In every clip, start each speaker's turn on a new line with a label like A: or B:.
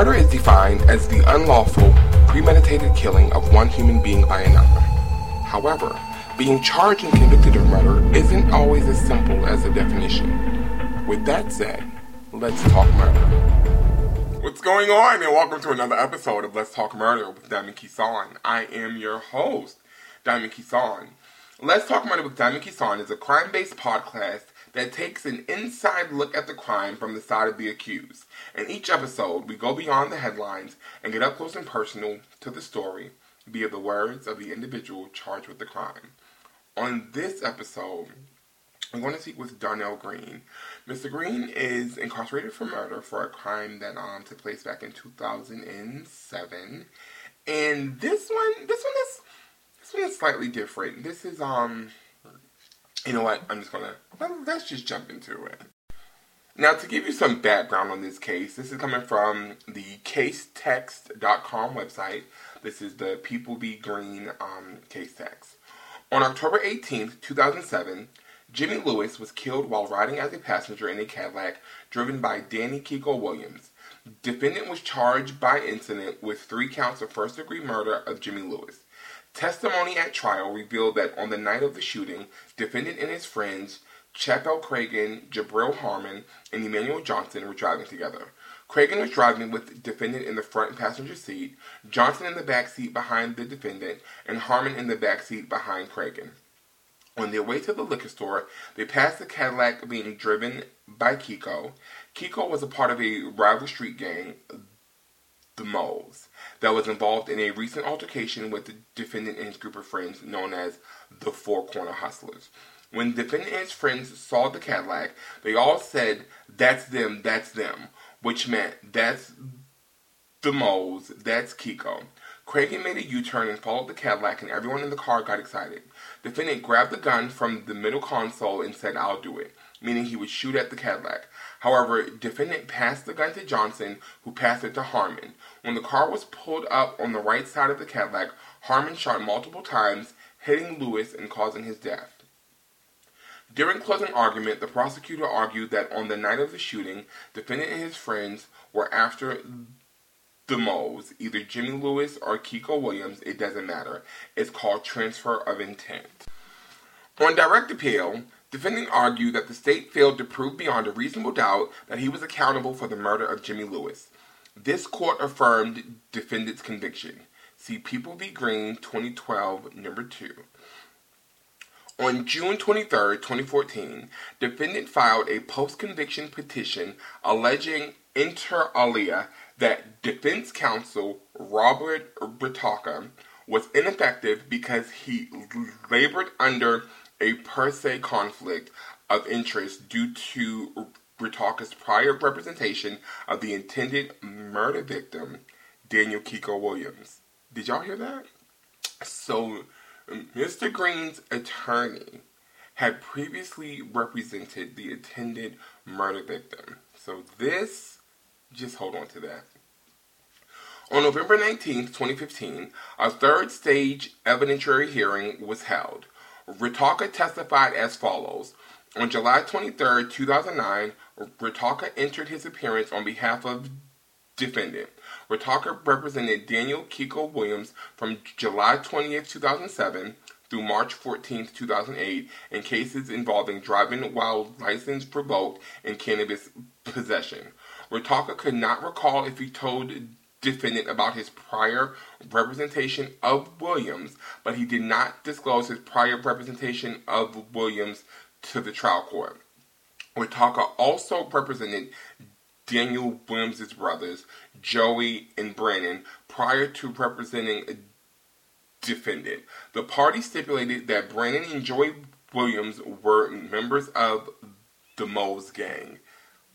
A: Murder is defined as the unlawful, premeditated killing of one human being by another. However, being charged and convicted of murder isn't always as simple as the definition. With that said, let's talk murder. What's going on, and welcome to another episode of Let's Talk Murder with Diamond Kisan. I am your host, Diamond Kisan. Let's Talk Murder with Diamond Kisan is a crime based podcast that takes an inside look at the crime from the side of the accused. In each episode, we go beyond the headlines and get up close and personal to the story via the words of the individual charged with the crime. On this episode, I'm going to speak with Donnell Green. Mr. Green is incarcerated for murder for a crime that um, took place back in 2007. And this one, this one is, this one is slightly different. This is um, you know what? I'm just gonna let's just jump into it. Now, to give you some background on this case, this is coming from the casetext.com website. This is the People v. Green um, case text. On October 18, 2007, Jimmy Lewis was killed while riding as a passenger in a Cadillac driven by Danny Kiko Williams. Defendant was charged by incident with three counts of first degree murder of Jimmy Lewis. Testimony at trial revealed that on the night of the shooting, defendant and his friends, Chappell Cragen, Jabril Harmon, and Emmanuel Johnson were driving together. Cragen was driving with the defendant in the front passenger seat, Johnson in the back seat behind the defendant, and Harmon in the back seat behind Cragen. On their way to the liquor store, they passed the Cadillac being driven by Kiko. Kiko was a part of a rival street gang, the Moles, that was involved in a recent altercation with the defendant and his group of friends known as the Four Corner Hustlers. When defendant and his friends saw the Cadillac, they all said, That's them, that's them, which meant that's the moles, that's Kiko. Cragen made a U-turn and followed the Cadillac and everyone in the car got excited. Defendant grabbed the gun from the middle console and said, I'll do it, meaning he would shoot at the Cadillac. However, defendant passed the gun to Johnson, who passed it to Harmon. When the car was pulled up on the right side of the Cadillac, Harmon shot multiple times, hitting Lewis and causing his death. During closing argument, the prosecutor argued that on the night of the shooting, defendant and his friends were after the moles, either Jimmy Lewis or Kiko Williams, it doesn't matter. It's called transfer of intent. On direct appeal, defendant argued that the state failed to prove beyond a reasonable doubt that he was accountable for the murder of Jimmy Lewis. This court affirmed defendant's conviction. See People v. Green 2012, number 2. On June 23, 2014, defendant filed a post-conviction petition alleging inter alia that defense counsel Robert Britaca was ineffective because he labored under a per se conflict of interest due to Britaca's prior representation of the intended murder victim, Daniel Kiko Williams. Did y'all hear that? So Mr. Green's attorney had previously represented the intended murder victim. So this, just hold on to that. On November 19, 2015, a third stage evidentiary hearing was held. Britaca testified as follows. On July 23, 2009, Britaca entered his appearance on behalf of defendant. Britaca represented Daniel Kiko Williams from July 20, 2007 through March 14, 2008 in cases involving driving while license revoked and cannabis possession. Britaca could not recall if he told defendant about his prior representation of Williams, but he did not disclose his prior representation of Williams to the trial court. Britaca also represented Daniel Williams' brothers, Joey and Brandon, prior to representing a defendant. The party stipulated that Brandon and Joey Williams were members of the Moles gang.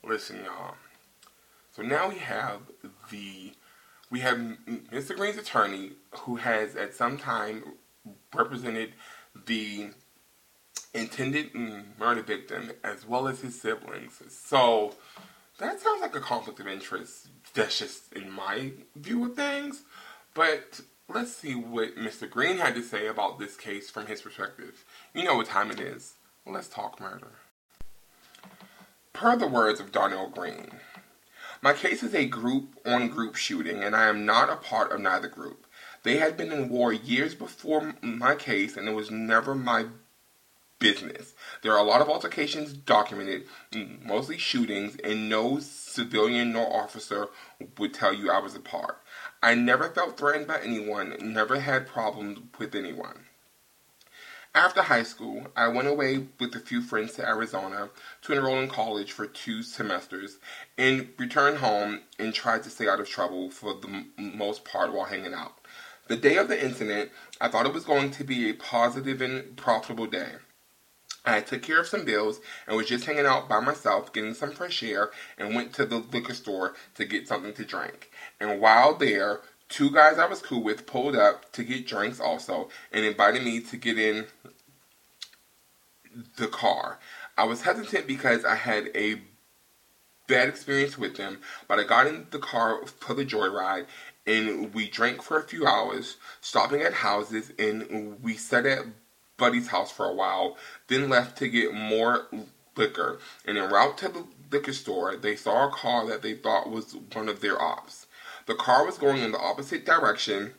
A: Listen, y'all. So now we have the we have Mr. Green's attorney who has at some time represented the intended murder victim as well as his siblings. So that sounds like a conflict of interest. That's just in my view of things. But let's see what Mr. Green had to say about this case from his perspective. You know what time it is. Let's talk murder. Per the words of Donnell Green, My case is a group on group shooting, and I am not a part of neither group. They had been in war years before my case, and it was never my business. There are a lot of altercations documented, mostly shootings, and no civilian nor officer would tell you I was a part. I never felt threatened by anyone, never had problems with anyone. After high school, I went away with a few friends to Arizona to enroll in college for two semesters and returned home and tried to stay out of trouble for the most part while hanging out. The day of the incident, I thought it was going to be a positive and profitable day. I took care of some bills and was just hanging out by myself, getting some fresh air, and went to the liquor store to get something to drink. And while there, two guys I was cool with pulled up to get drinks also and invited me to get in the car. I was hesitant because I had a bad experience with them, but I got in the car for the joyride and we drank for a few hours, stopping at houses, and we sat at Buddy's house for a while, then left to get more liquor. And en route to the liquor store, they saw a car that they thought was one of their ops. The car was going in the opposite direction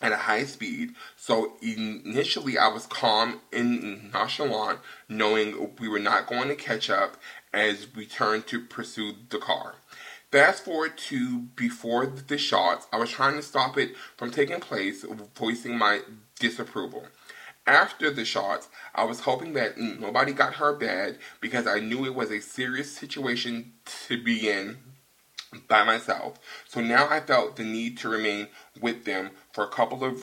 A: at a high speed, so initially I was calm and nonchalant, knowing we were not going to catch up as we turned to pursue the car. Fast forward to before the shots, I was trying to stop it from taking place, voicing my disapproval. After the shots, I was hoping that mm, nobody got hurt bad because I knew it was a serious situation to be in by myself. So now I felt the need to remain with them for a couple of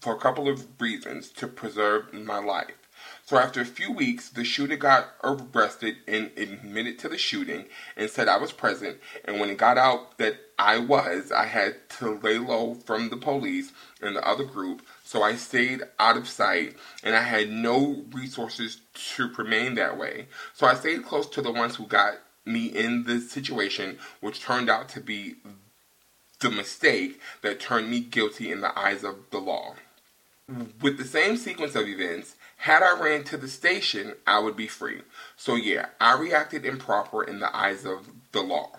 A: for a couple of reasons to preserve my life. So after a few weeks, the shooter got arrested and admitted to the shooting and said I was present. And when it got out that I was, I had to lay low from the police and the other group. So I stayed out of sight and I had no resources to remain that way. So I stayed close to the ones who got me in this situation, which turned out to be the mistake that turned me guilty in the eyes of the law. With the same sequence of events, had I ran to the station, I would be free. So yeah, I reacted improper in the eyes of the law.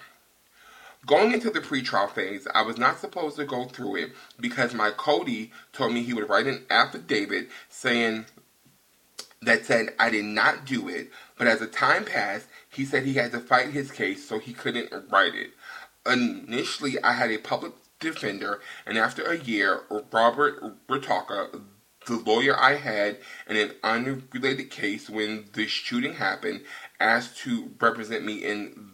A: Going into the pretrial phase, I was not supposed to go through it because my Cody told me he would write an affidavit saying that said I did not do it, but as the time passed, he said he had to fight his case so he couldn't write it. Initially, I had a public defender, and after a year, Robert Ritaka, the lawyer I had in an unrelated case when the shooting happened, asked to represent me in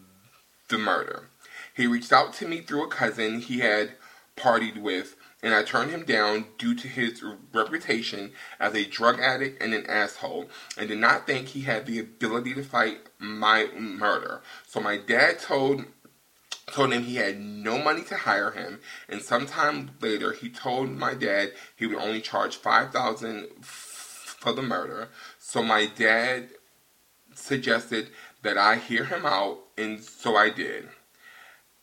A: the murder. He reached out to me through a cousin he had partied with, and I turned him down due to his reputation as a drug addict and an asshole, and did not think he had the ability to fight my murder. So my dad told told him he had no money to hire him, and sometime later he told my dad he would only charge five thousand for the murder. So my dad suggested that I hear him out, and so I did.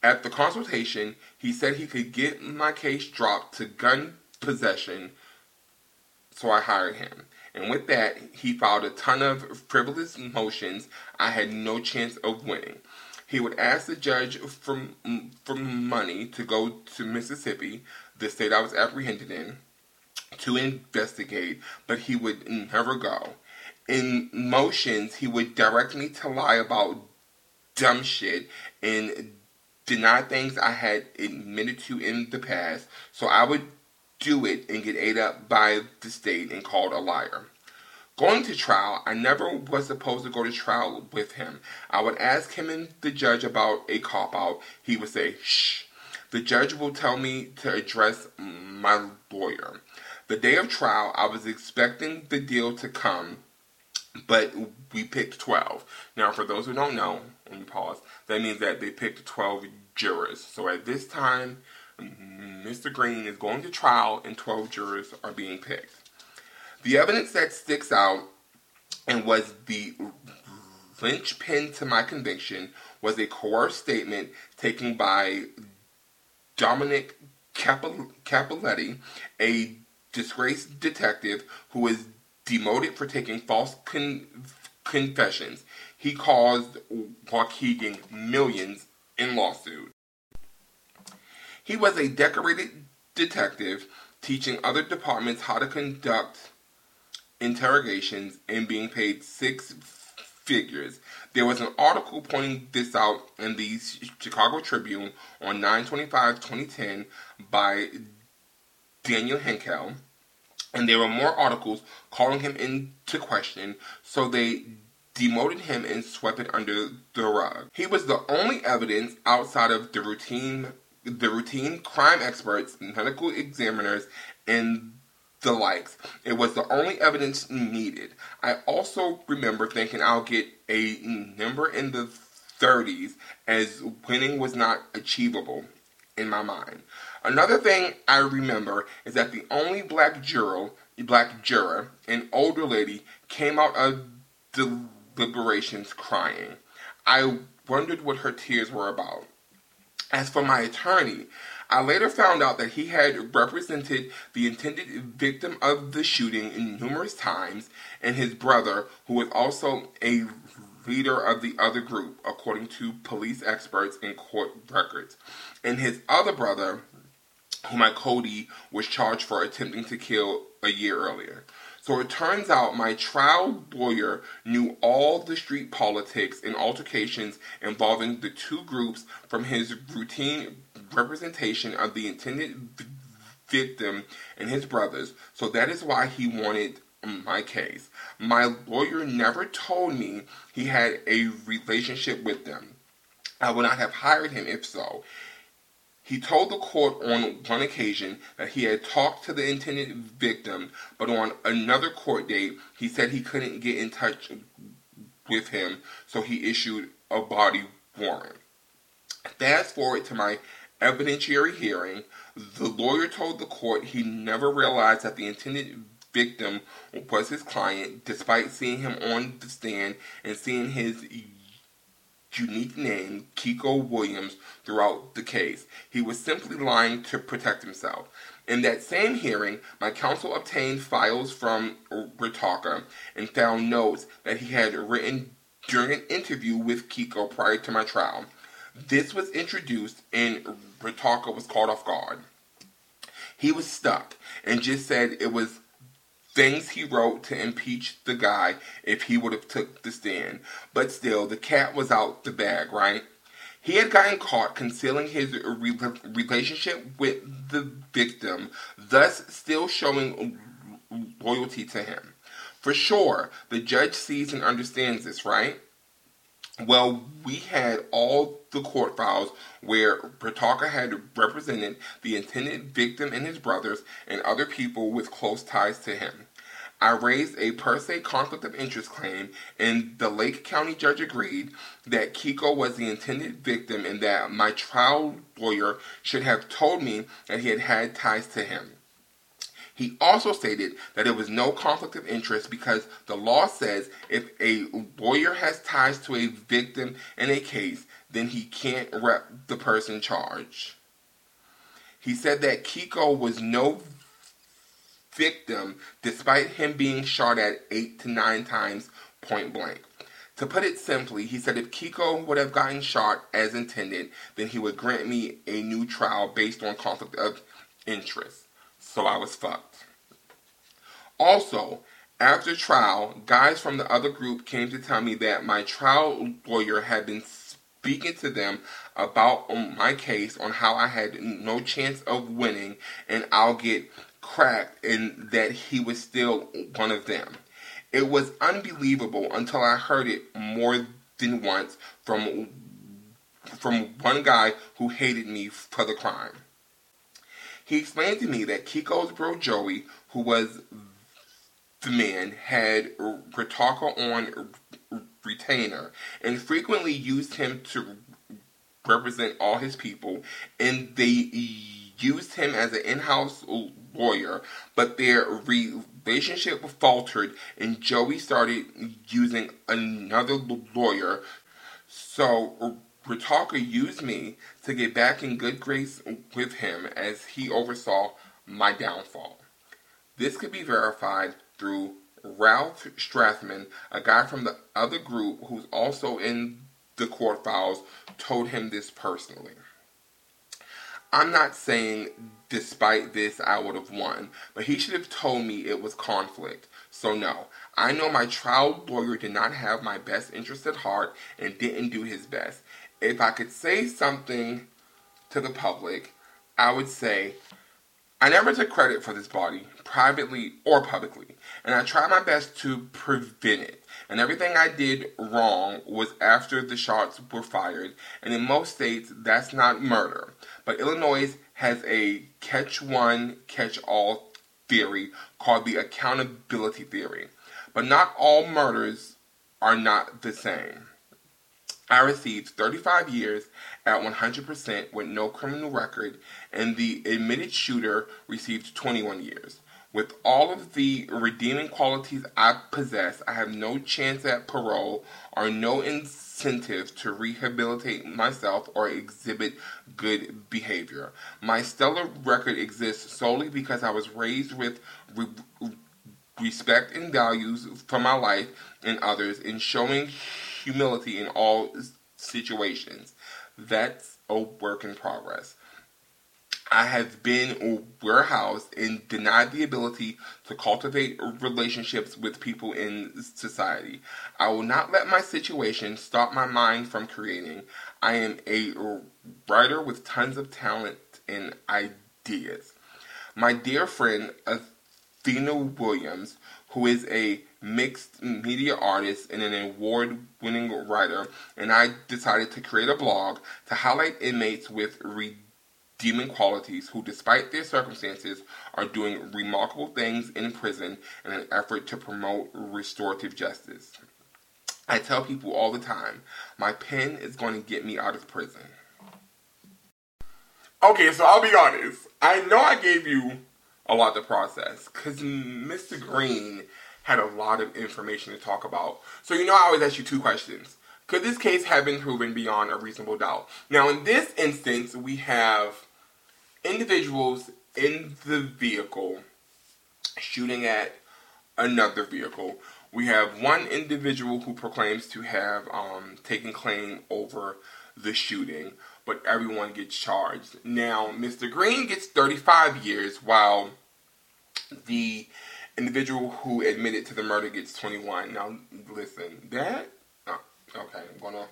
A: At the consultation, he said he could get my case dropped to gun possession, so I hired him. And with that, he filed a ton of frivolous motions I had no chance of winning. He would ask the judge for, for money to go to Mississippi, the state I was apprehended in, to investigate, but he would never go. In motions, he would direct me to lie about dumb shit and deny things I had admitted to in the past, so I would do it and get ate up by the state and called a liar. Going to trial, I never was supposed to go to trial with him. I would ask him and the judge about a cop out. He would say, shh. The judge will tell me to address my lawyer. The day of trial, I was expecting the deal to come, but we picked 12. Now, for those who don't know, me pause. That means that they picked 12 jurors. So at this time, Mr. Green is going to trial and 12 jurors are being picked. The evidence that sticks out and was the linchpin to my conviction was a coerced statement taken by Dominic Capoletti, a disgraced detective who was demoted for taking false con- confessions. He caused Waukegan millions in lawsuit. He was a decorated detective teaching other departments how to conduct interrogations and being paid six figures. There was an article pointing this out in the Chicago Tribune on 9-25-2010 by Daniel Henkel, and there were more articles calling him into question, so they demoted him and swept it under the rug. He was the only evidence outside of the routine the routine crime experts, medical examiners, and the likes. It was the only evidence needed. I also remember thinking I'll get a number in the 30s as winning was not achievable in my mind. Another thing I remember is that the only black juror, black juror, an older lady, came out of deliberations crying. I wondered what her tears were about. As for my attorney, I later found out that he had represented the intended victim of the shooting numerous times and his brother, who was also a leader of the other group, according to police experts and court records. And his other brother, whom I Cody was charged for attempting to kill a year earlier. So it turns out my trial lawyer knew all the street politics and altercations involving the two groups from his routine representation of the intended victim and his brothers. So that is why he wanted my case. My lawyer never told me he had a relationship with them. I would not have hired him if so. He told the court on one occasion that he had talked to the intended victim, but on another court date, he said he couldn't get in touch with him, so he issued a body warrant. Fast forward to my evidentiary hearing, the lawyer told the court he never realized that the intended victim was his client, despite seeing him on the stand and seeing his unique name, Kiko Williams, throughout the case. He was simply lying to protect himself. In that same hearing, my counsel obtained files from Ritaka and found notes that he had written during an interview with Kiko prior to my trial. This was introduced and Ritaka was caught off guard. He was stuck and just said it was things he wrote to impeach the guy if he would have took the stand. But still, the cat was out the bag, right? He had gotten caught concealing his re- relationship with the victim, thus still showing loyalty to him. For sure, the judge sees and understands this, right? Well, we had all the court files where Prataka had represented the intended victim and his brothers and other people with close ties to him. I raised a per se conflict of interest claim, and the Lake County judge agreed that Kiko was the intended victim and that my trial lawyer should have told me that he had had ties to him. He also stated that there was no conflict of interest because the law says if a lawyer has ties to a victim in a case, then he can't rep the person charged. He said that Kiko was no victim despite him being shot at eight to nine times point blank. To put it simply, he said if Kiko would have gotten shot as intended, then he would grant me a new trial based on conflict of interest. So I was fucked. Also, after trial, guys from the other group came to tell me that my trial lawyer had been speaking to them about um, my case on how I had no chance of winning and I'll get cracked and that he was still one of them. It was unbelievable until I heard it more than once from from one guy who hated me for the crime. He explained to me that Kiko's bro Joey, who was the man had Ritaka on retainer and frequently used him to represent all his people, and they used him as an in-house lawyer, but their relationship faltered, and Joey started using another lawyer. So Ritaka used me to get back in good grace with him as he oversaw my downfall. This could be verified through Ralph Strathman, a guy from the other group who's also in the court files, told him this personally. I'm not saying despite this I would have won, but he should have told me it was conflict. So no, I know my trial lawyer did not have my best interest at heart and didn't do his best. If I could say something to the public, I would say I never took credit for this body, privately or publicly, and I tried my best to prevent it. And everything I did wrong was after the shots were fired, and in most states, that's not murder. But Illinois has a catch one, catch all theory called the accountability theory. But not all murders are not the same. I received 35 years at 100% with no criminal record, and the admitted shooter received 21 years. With all of the redeeming qualities I possess, I have no chance at parole or no incentive to rehabilitate myself or exhibit good behavior. My stellar record exists solely because I was raised with re- respect and values for my life and others in showing humility in all situations. That's a work in progress. I have been warehoused and denied the ability to cultivate relationships with people in society. I will not let my situation stop my mind from creating. I am a writer with tons of talent and ideas. My dear friend Athena Williams, who is a mixed media artist and an award winning writer, and I decided to create a blog to highlight inmates with redeeming qualities who, despite their circumstances, are doing remarkable things in prison in an effort to promote restorative justice. I tell people all the time, my pen is going to get me out of prison. Okay, so I'll be honest. I know I gave you a lot to process because Mr. Green had a lot of information to talk about. So you know I always ask you two questions. Could this case have been proven beyond a reasonable doubt? Now in this instance, we have individuals in the vehicle shooting at another vehicle. We have one individual who proclaims to have um, taken claim over the shooting, but everyone gets charged. Now, Mr. Green gets 35 years, while the individual who admitted to the murder gets 21. Now, listen, that, oh, okay, I'm gonna,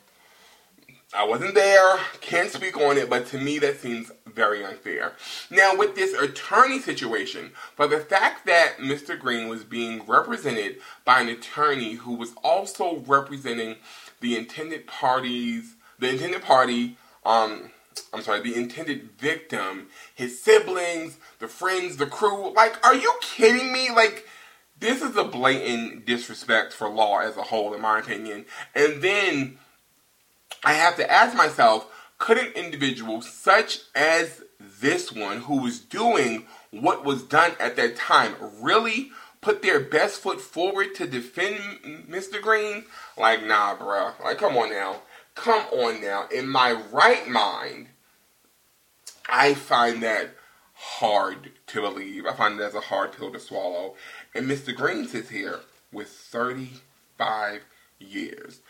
A: I wasn't there, can't speak on it, but to me that seems very unfair. Now, with this attorney situation, for the fact that Mr. Green was being represented by an attorney who was also representing the intended parties, the intended party, um, I'm sorry, the intended victim, his siblings, the friends, the crew. Like, are you kidding me? Like, this is a blatant disrespect for law as a whole, in my opinion. And then I have to ask myself, could an individual such as this one who was doing what was done at that time really put their best foot forward to defend Mr. Green? Like, nah, bro. Like, come on now. Come on now. In my right mind, I find that hard to believe. I find that's a hard pill to swallow. And Mr. Green sits here with 35 years.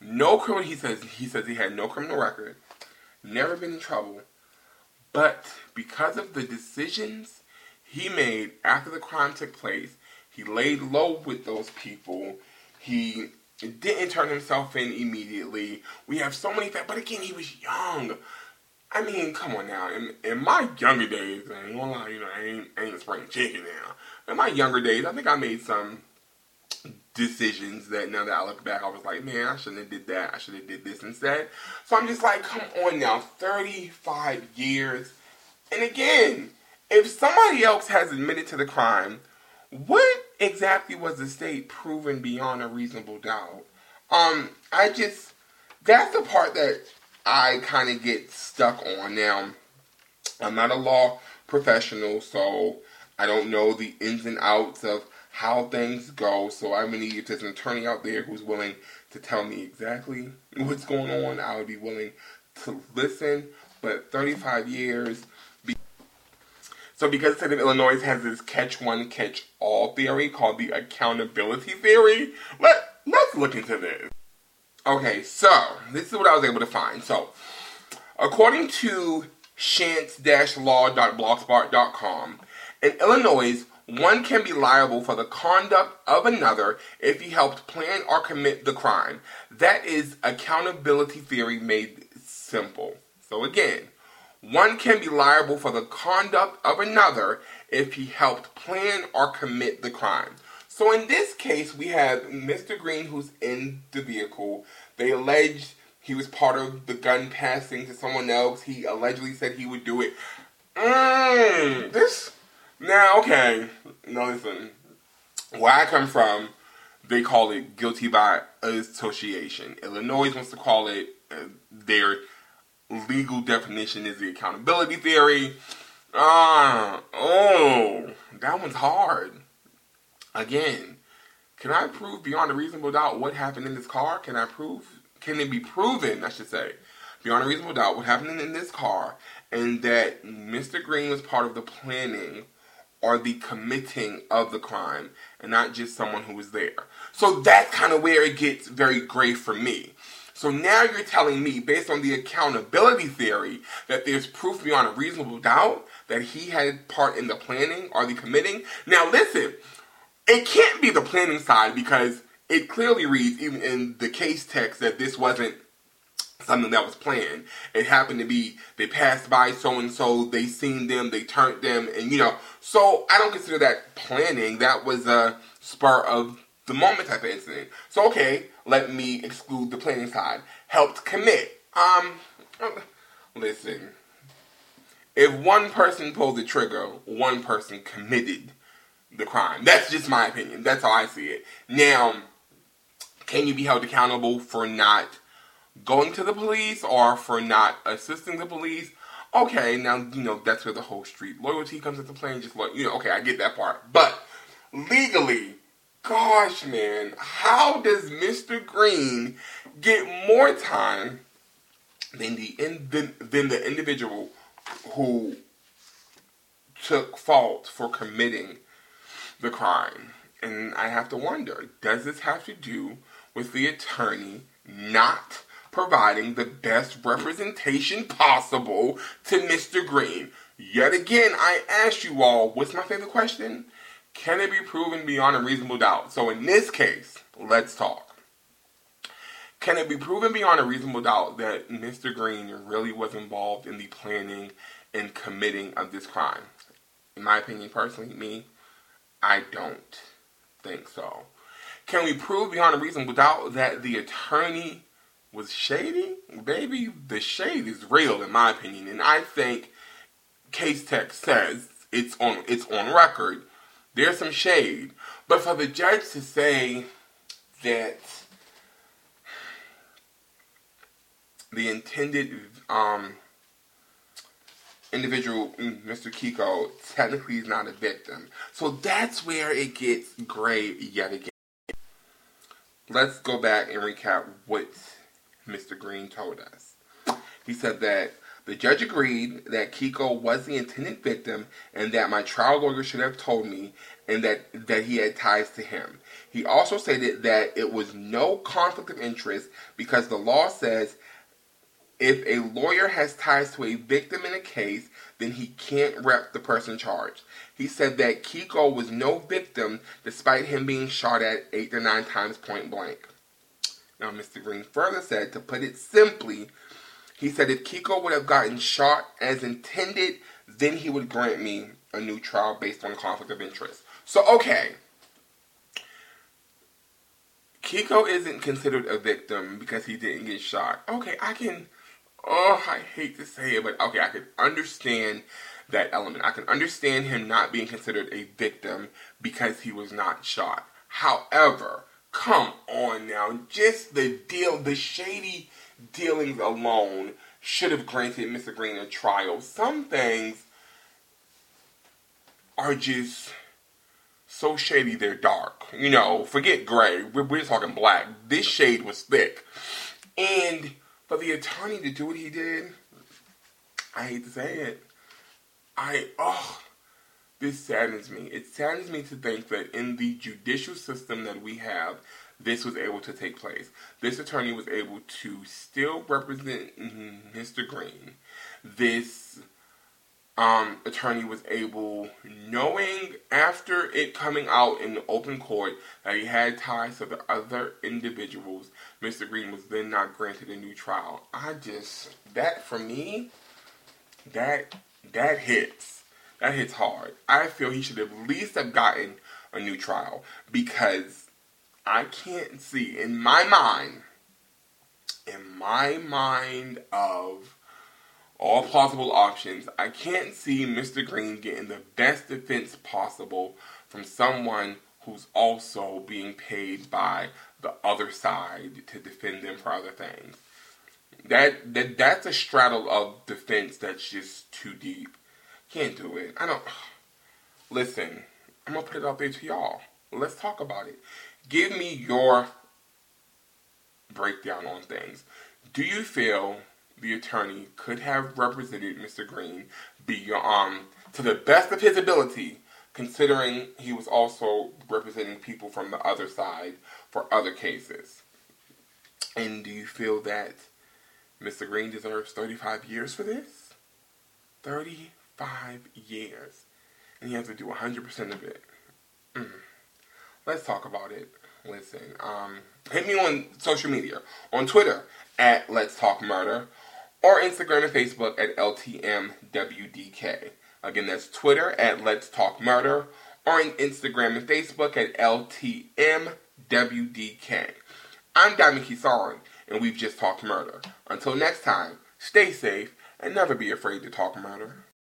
A: No criminal, he says, he says he had no criminal record, never been in trouble, but because of the decisions he made after the crime took place, he laid low with those people. He didn't turn himself in immediately. We have so many facts, but again, he was young. I mean, come on now. In, in my younger days, I ain't gonna lie, you know, I ain't, I ain't a spring chicken now. In my younger days, I think I made some decisions that now that I look back, I was like, man, I shouldn't have did that. I should have did this instead. So I'm just like, come on now, 35 years. And again, if somebody else has admitted to the crime, what exactly was the state proven beyond a reasonable doubt? Um, I just that's the part that I kind of get stuck on. Now, I'm not a law professional, so I don't know the ins and outs of how things go. So I mean, if there's an attorney out there who's willing to tell me exactly what's going on, I would be willing to listen. But 35 years. So because the state of Illinois has this catch one, catch all theory called the accountability theory, let, let's look into this. Okay, so this is what I was able to find. So, according to shantz-law.blogspot.com. In Illinois, one can be liable for the conduct of another if he helped plan or commit the crime. That is accountability theory made simple. So again, one can be liable for the conduct of another if he helped plan or commit the crime. So in this case, we have Mr. Green who's in the vehicle. They alleged he was part of the gun passing to someone else. He allegedly said he would do it. Mm, this now okay. Now listen, where I come from, they call it guilty by association. Illinois wants to call it uh, their legal definition is the accountability theory. Ah, oh, that one's hard. Again, can I prove beyond a reasonable doubt what happened in this car? Can I prove? Can it be proven? I should say, beyond a reasonable doubt, what happened in this car, and that Mr. Green was part of the planning or the committing of the crime, and not just someone who was there. So that's kind of where it gets very gray for me. So now you're telling me, based on the accountability theory, that there's proof beyond a reasonable doubt that he had part in the planning or the committing. Now listen, it can't be the planning side because it clearly reads, even in the case text, that this wasn't something that was planned. It happened to be they passed by so and so, they seen them, they turned them, and you know. So I don't consider that planning. That was a spur of the moment type of incident. So okay, let me exclude the planning side. Helped commit. Um, listen. If one person pulled the trigger, one person committed the crime. That's just my opinion. That's how I see it. Now, can you be held accountable for not going to the police or for not assisting the police? Okay, now you know that's where the whole street loyalty comes into play. Just like you know, okay, I get that part. But legally, gosh, man, how does Mr. Green get more time than the than, than the individual who took fault for committing the crime? And I have to wonder, does this have to do with the attorney not providing the best representation possible to Mr. Green? Yet again, I ask you all, what's my favorite question? Can it be proven beyond a reasonable doubt? So in this case, let's talk. Can it be proven beyond a reasonable doubt that Mr. Green really was involved in the planning and committing of this crime? In my opinion, personally, me, I don't think so. Can we prove beyond a reasonable doubt that the attorney was shady? Baby, the shade is real in my opinion, and I think case text says it's on it's on record there's some shade. But for the judge to say that the intended um, individual, Mr. Kiko, technically is not a victim. So that's where it gets gray yet again. Let's go back and recap what Mr. Green told us. He said that the judge agreed that Kiko was the intended victim and that my trial lawyer should have told me and that, that he had ties to him. He also stated that it was no conflict of interest because the law says if a lawyer has ties to a victim in a case, then he can't rep the person charged. He said that Kiko was no victim despite him being shot at eight to nine times point blank. Now, Mr. Green further said, to put it simply, he said if Kiko would have gotten shot as intended, then he would grant me a new trial based on conflict of interest. So, okay. Kiko isn't considered a victim because he didn't get shot. Okay, I can. Oh, I hate to say it, but okay, I can understand that element. I can understand him not being considered a victim because he was not shot. However, come on now, just the deal, the shady dealings alone should have granted Mr. Green a trial. Some things are just so shady they're dark. You know, forget gray. We're, we're talking black. This shade was thick. And for the attorney to do what he did, I hate to say it. I, oh, this saddens me. It saddens me to think that in the judicial system that we have, this was able to take place. This attorney was able to still represent Mr. Green. This um, attorney was able, knowing after it coming out in the open court that he had ties to the other individuals, Mr. Green was then not granted a new trial. I just that for me, that that hits. That hits hard. I feel he should at least have gotten a new trial because I can't see in my mind, in my mind of all plausible options, I can't see Mr. Green getting the best defense possible from someone who's also being paid by the other side to defend them for other things. That, that that's a straddle of defense that's just too deep. Can't do it. I don't. Listen, I'm gonna put it out there to y'all. Let's talk about it. Give me your breakdown on things. Do you feel the attorney could have represented Mr. Green beyond, um, to the best of his ability, considering he was also representing people from the other side for other cases? And do you feel that Mr. Green deserves 35 years for this? 35 years. And he has to do 100% of it. Mm. Let's talk about it. Listen, um, hit me on social media. On Twitter, at Let's Talk Murder or Instagram and Facebook at LTMWDK. Again, that's Twitter at Let's Talk Murder or on Instagram and Facebook at LTMWDK. I'm Diamond Kisaran, and we've just talked murder. Until next time, stay safe and never be afraid to talk murder.